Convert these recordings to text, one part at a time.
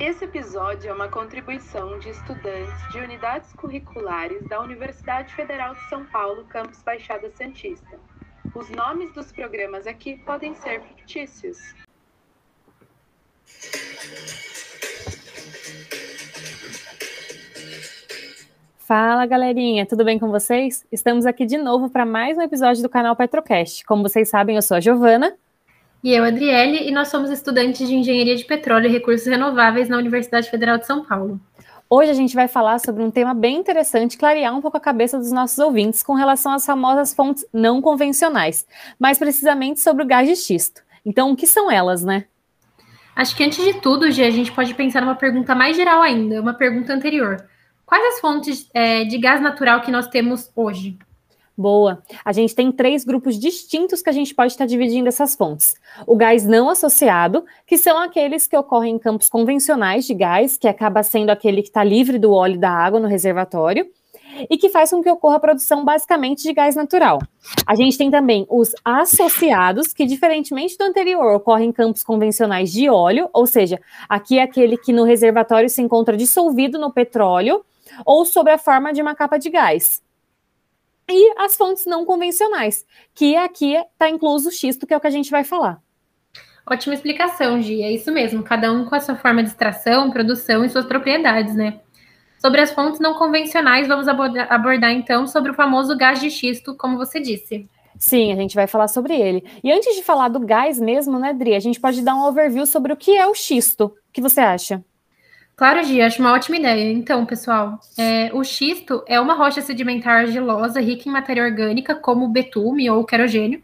Esse episódio é uma contribuição de estudantes de unidades curriculares da Universidade Federal de São Paulo, campus Baixada Santista. Os nomes dos programas aqui podem ser fictícios. Fala galerinha, tudo bem com vocês? Estamos aqui de novo para mais um episódio do canal Petrocast. Como vocês sabem, eu sou a Giovana. E eu, Adriele, e nós somos estudantes de Engenharia de Petróleo e Recursos Renováveis na Universidade Federal de São Paulo. Hoje a gente vai falar sobre um tema bem interessante, clarear um pouco a cabeça dos nossos ouvintes com relação às famosas fontes não convencionais, mais precisamente sobre o gás de xisto. Então, o que são elas, né? Acho que antes de tudo, Gê, a gente pode pensar numa pergunta mais geral ainda, uma pergunta anterior. Quais as fontes é, de gás natural que nós temos hoje? Boa. A gente tem três grupos distintos que a gente pode estar dividindo essas fontes. O gás não associado, que são aqueles que ocorrem em campos convencionais de gás, que acaba sendo aquele que está livre do óleo e da água no reservatório, e que faz com que ocorra a produção basicamente de gás natural. A gente tem também os associados, que diferentemente do anterior, ocorrem em campos convencionais de óleo, ou seja, aqui é aquele que no reservatório se encontra dissolvido no petróleo ou sob a forma de uma capa de gás. E as fontes não convencionais, que aqui está incluso o xisto, que é o que a gente vai falar. Ótima explicação, Gi. É isso mesmo, cada um com a sua forma de extração, produção e suas propriedades, né? Sobre as fontes não convencionais, vamos abordar, abordar então sobre o famoso gás de xisto, como você disse. Sim, a gente vai falar sobre ele. E antes de falar do gás mesmo, né, Dri, a gente pode dar um overview sobre o que é o xisto. O que você acha? Claro, Gia, acho uma ótima ideia. Então, pessoal, é, o xisto é uma rocha sedimentar argilosa rica em matéria orgânica, como betume ou querogênio.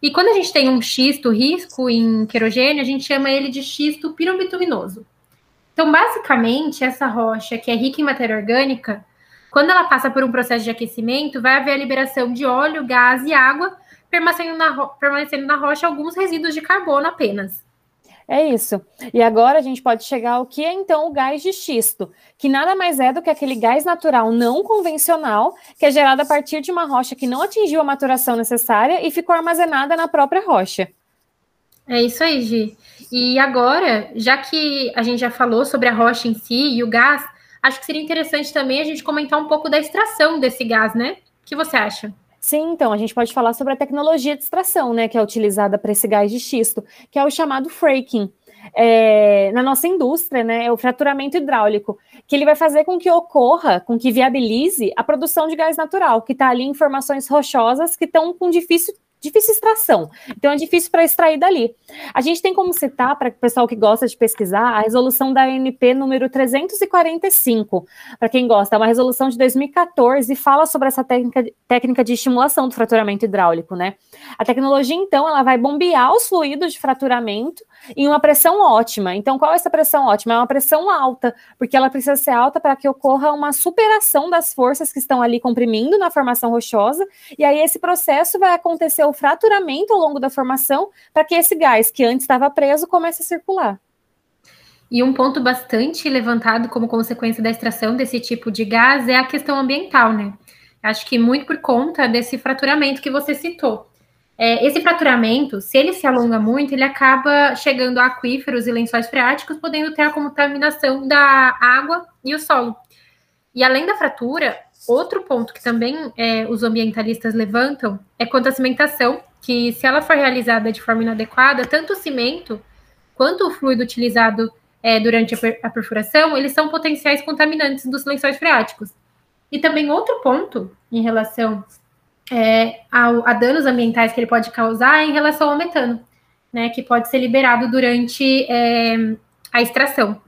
E quando a gente tem um xisto rico em querogênio, a gente chama ele de xisto pirobituminoso. Então, basicamente, essa rocha que é rica em matéria orgânica, quando ela passa por um processo de aquecimento, vai haver a liberação de óleo, gás e água, permanecendo na, permanecendo na rocha alguns resíduos de carbono apenas. É isso. E agora a gente pode chegar ao que é então o gás de xisto, que nada mais é do que aquele gás natural não convencional, que é gerado a partir de uma rocha que não atingiu a maturação necessária e ficou armazenada na própria rocha. É isso aí, Gi. E agora, já que a gente já falou sobre a rocha em si e o gás, acho que seria interessante também a gente comentar um pouco da extração desse gás, né? O que você acha? Sim, então a gente pode falar sobre a tecnologia de extração, né, que é utilizada para esse gás de xisto, que é o chamado fracking. É, na nossa indústria, né, é o fraturamento hidráulico, que ele vai fazer com que ocorra, com que viabilize a produção de gás natural, que está ali em formações rochosas que estão com difícil difícil extração. Então é difícil para extrair dali. A gente tem como citar, para o pessoal que gosta de pesquisar, a resolução da ANP número 345. Para quem gosta, é uma resolução de 2014 e fala sobre essa técnica, técnica de estimulação do fraturamento hidráulico, né? A tecnologia, então, ela vai bombear os fluidos de fraturamento em uma pressão ótima. Então, qual é essa pressão ótima? É uma pressão alta, porque ela precisa ser alta para que ocorra uma superação das forças que estão ali comprimindo na formação rochosa, e aí esse processo vai acontecer o fraturamento ao longo da formação para que esse gás que antes estava preso comece a circular. E um ponto bastante levantado como consequência da extração desse tipo de gás é a questão ambiental, né? Acho que muito por conta desse fraturamento que você citou. É, esse fraturamento, se ele se alonga muito, ele acaba chegando a aquíferos e lençóis freáticos, podendo ter a contaminação da água e o solo. E além da fratura, outro ponto que também é, os ambientalistas levantam é quanto à cimentação, que se ela for realizada de forma inadequada, tanto o cimento quanto o fluido utilizado é, durante a, per a perfuração, eles são potenciais contaminantes dos lençóis freáticos. E também outro ponto em relação é, a, a, danos ambientais que ele pode causar em relação ao metano, né, que pode ser liberado durante é, a extração.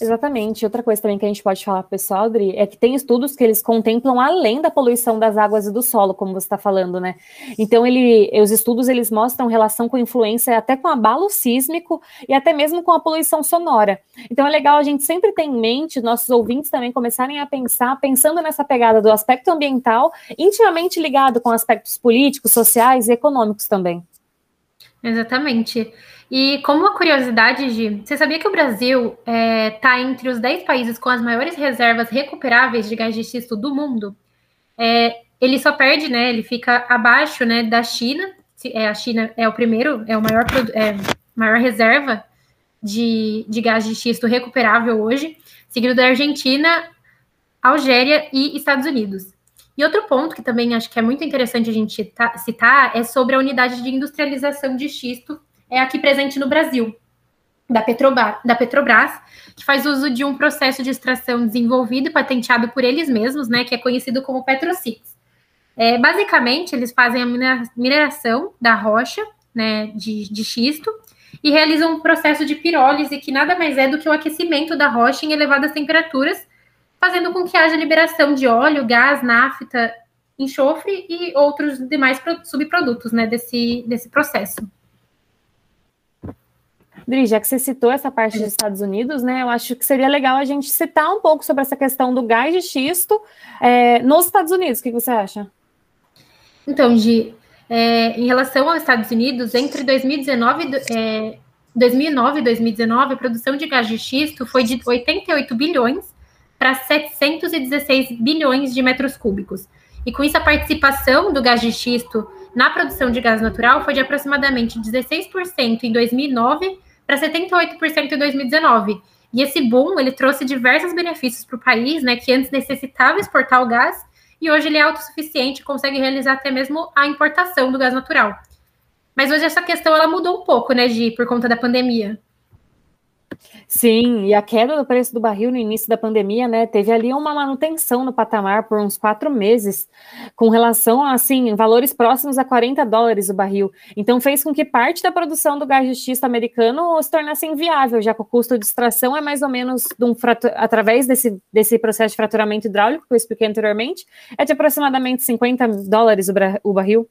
Exatamente. Outra coisa também que a gente pode falar para o pessoal, Adri, é que tem estudos que eles contemplam além da poluição das águas e do solo, como você está falando, né? Então, ele, os estudos eles mostram relação com influência até com abalo sísmico e até mesmo com a poluição sonora. Então, é legal a gente sempre ter em mente, nossos ouvintes também começarem a pensar, pensando nessa pegada do aspecto ambiental, intimamente ligado com aspectos políticos, sociais e econômicos também. Exatamente. E como uma curiosidade, Gi, você sabia que o Brasil está é, tá entre os 10 países com as maiores reservas recuperáveis de gás de xisto do mundo? É, ele só perde, né? Ele fica abaixo né, da China. É, a China é o primeiro, é o maior, é, maior reserva de, de gás de xisto recuperável hoje, seguido da Argentina, Algéria e Estados Unidos. E outro ponto que também acho que é muito interessante a gente citar é sobre a unidade de industrialização de xisto é aqui presente no Brasil, da Petrobras, da Petrobras, que faz uso de um processo de extração desenvolvido e patenteado por eles mesmos, né, que é conhecido como PetroSix. É, basicamente, eles fazem a mineração da rocha, né, de, de xisto, e realizam um processo de pirólise, que nada mais é do que o aquecimento da rocha em elevadas temperaturas, fazendo com que haja liberação de óleo, gás, nafta, enxofre e outros demais subprodutos né, desse, desse processo. Dri, já que você citou essa parte dos Estados Unidos, né, eu acho que seria legal a gente citar um pouco sobre essa questão do gás de xisto é, nos Estados Unidos. O que você acha? Então, Gi, é, em relação aos Estados Unidos, entre 2019, é, 2009 e 2019, a produção de gás de xisto foi de 88 bilhões para 716 bilhões de metros cúbicos. E com isso, a participação do gás de xisto na produção de gás natural foi de aproximadamente 16% em 2009 para 78% em 2019. E esse boom, ele trouxe diversos benefícios para o país, né, que antes necessitava exportar o gás, e hoje ele é autossuficiente, consegue realizar até mesmo a importação do gás natural. Mas hoje essa questão ela mudou um pouco, né, Gi, por conta da pandemia. Sim, e a queda do preço do barril no início da pandemia, né, teve ali uma manutenção no patamar por uns quatro meses, com relação a, assim, valores próximos a 40 dólares o barril. Então, fez com que parte da produção do gás de xisto americano se tornasse inviável, já que o custo de extração é mais ou menos, um através desse, desse processo de fraturamento hidráulico que eu expliquei anteriormente, é de aproximadamente 50 dólares o, o barril.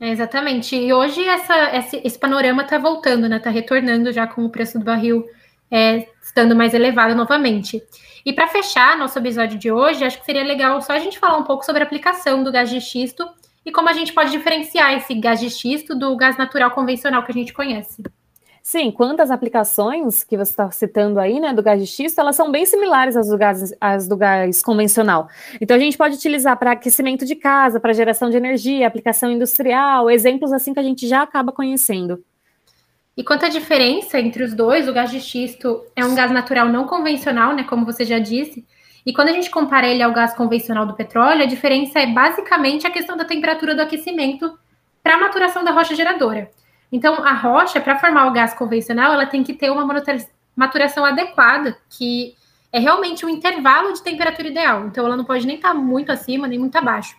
É, exatamente. E hoje essa, esse, esse panorama está voltando, né? Está retornando já com o preço do barril é, estando mais elevado novamente. E para fechar nosso episódio de hoje, acho que seria legal só a gente falar um pouco sobre a aplicação do gás de xisto e como a gente pode diferenciar esse gás de xisto do gás natural convencional que a gente conhece. Sim, quantas aplicações que você está citando aí, né, do gás de xisto, elas são bem similares às do gás, às do gás convencional. Então, a gente pode utilizar para aquecimento de casa, para geração de energia, aplicação industrial, exemplos assim que a gente já acaba conhecendo. E quanto à diferença entre os dois, o gás de xisto é um gás natural não convencional, né, como você já disse, e quando a gente compara ele ao gás convencional do petróleo, a diferença é basicamente a questão da temperatura do aquecimento para a maturação da rocha geradora. Então, a rocha, para formar o gás convencional, ela tem que ter uma maturação adequada, que é realmente um intervalo de temperatura ideal. Então, ela não pode nem estar tá muito acima, nem muito abaixo.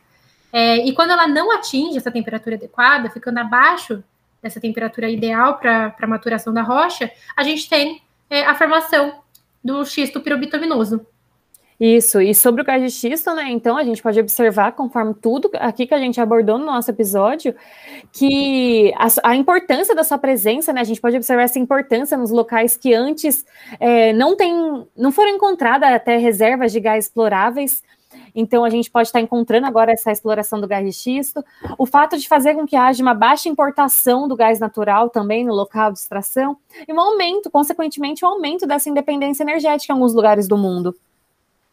É, e quando ela não atinge essa temperatura adequada, ficando abaixo dessa temperatura ideal para a maturação da rocha, a gente tem é, a formação do xisto pirobituminose. Isso, e sobre o xisto, né? Então a gente pode observar, conforme tudo aqui que a gente abordou no nosso episódio, que a, a importância da sua presença, né? A gente pode observar essa importância nos locais que antes é, não tem, não foram encontradas até reservas de gás exploráveis. Então a gente pode estar encontrando agora essa exploração do gás de xisto. O fato de fazer com que haja uma baixa importação do gás natural também no local de extração, e um aumento, consequentemente, um aumento dessa independência energética em alguns lugares do mundo.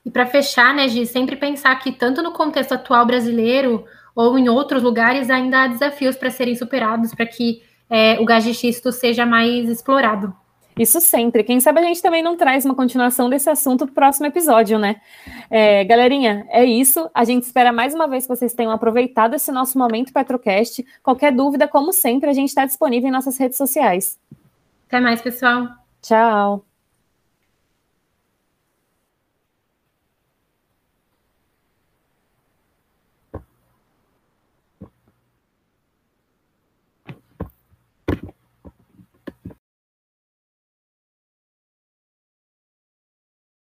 E para fechar, né, Gi, sempre pensar que tanto no contexto atual brasileiro ou em outros lugares ainda há desafios para serem superados para que é, o gás de xisto seja mais explorado. Isso sempre. Quem sabe a gente também não traz uma continuação desse assunto para o próximo episódio, né? É, galerinha, é isso. A gente espera mais uma vez que vocês tenham aproveitado esse nosso momento Petrocast. Qualquer dúvida, como sempre, a gente está disponível em nossas redes sociais. Até mais, pessoal. Tchau.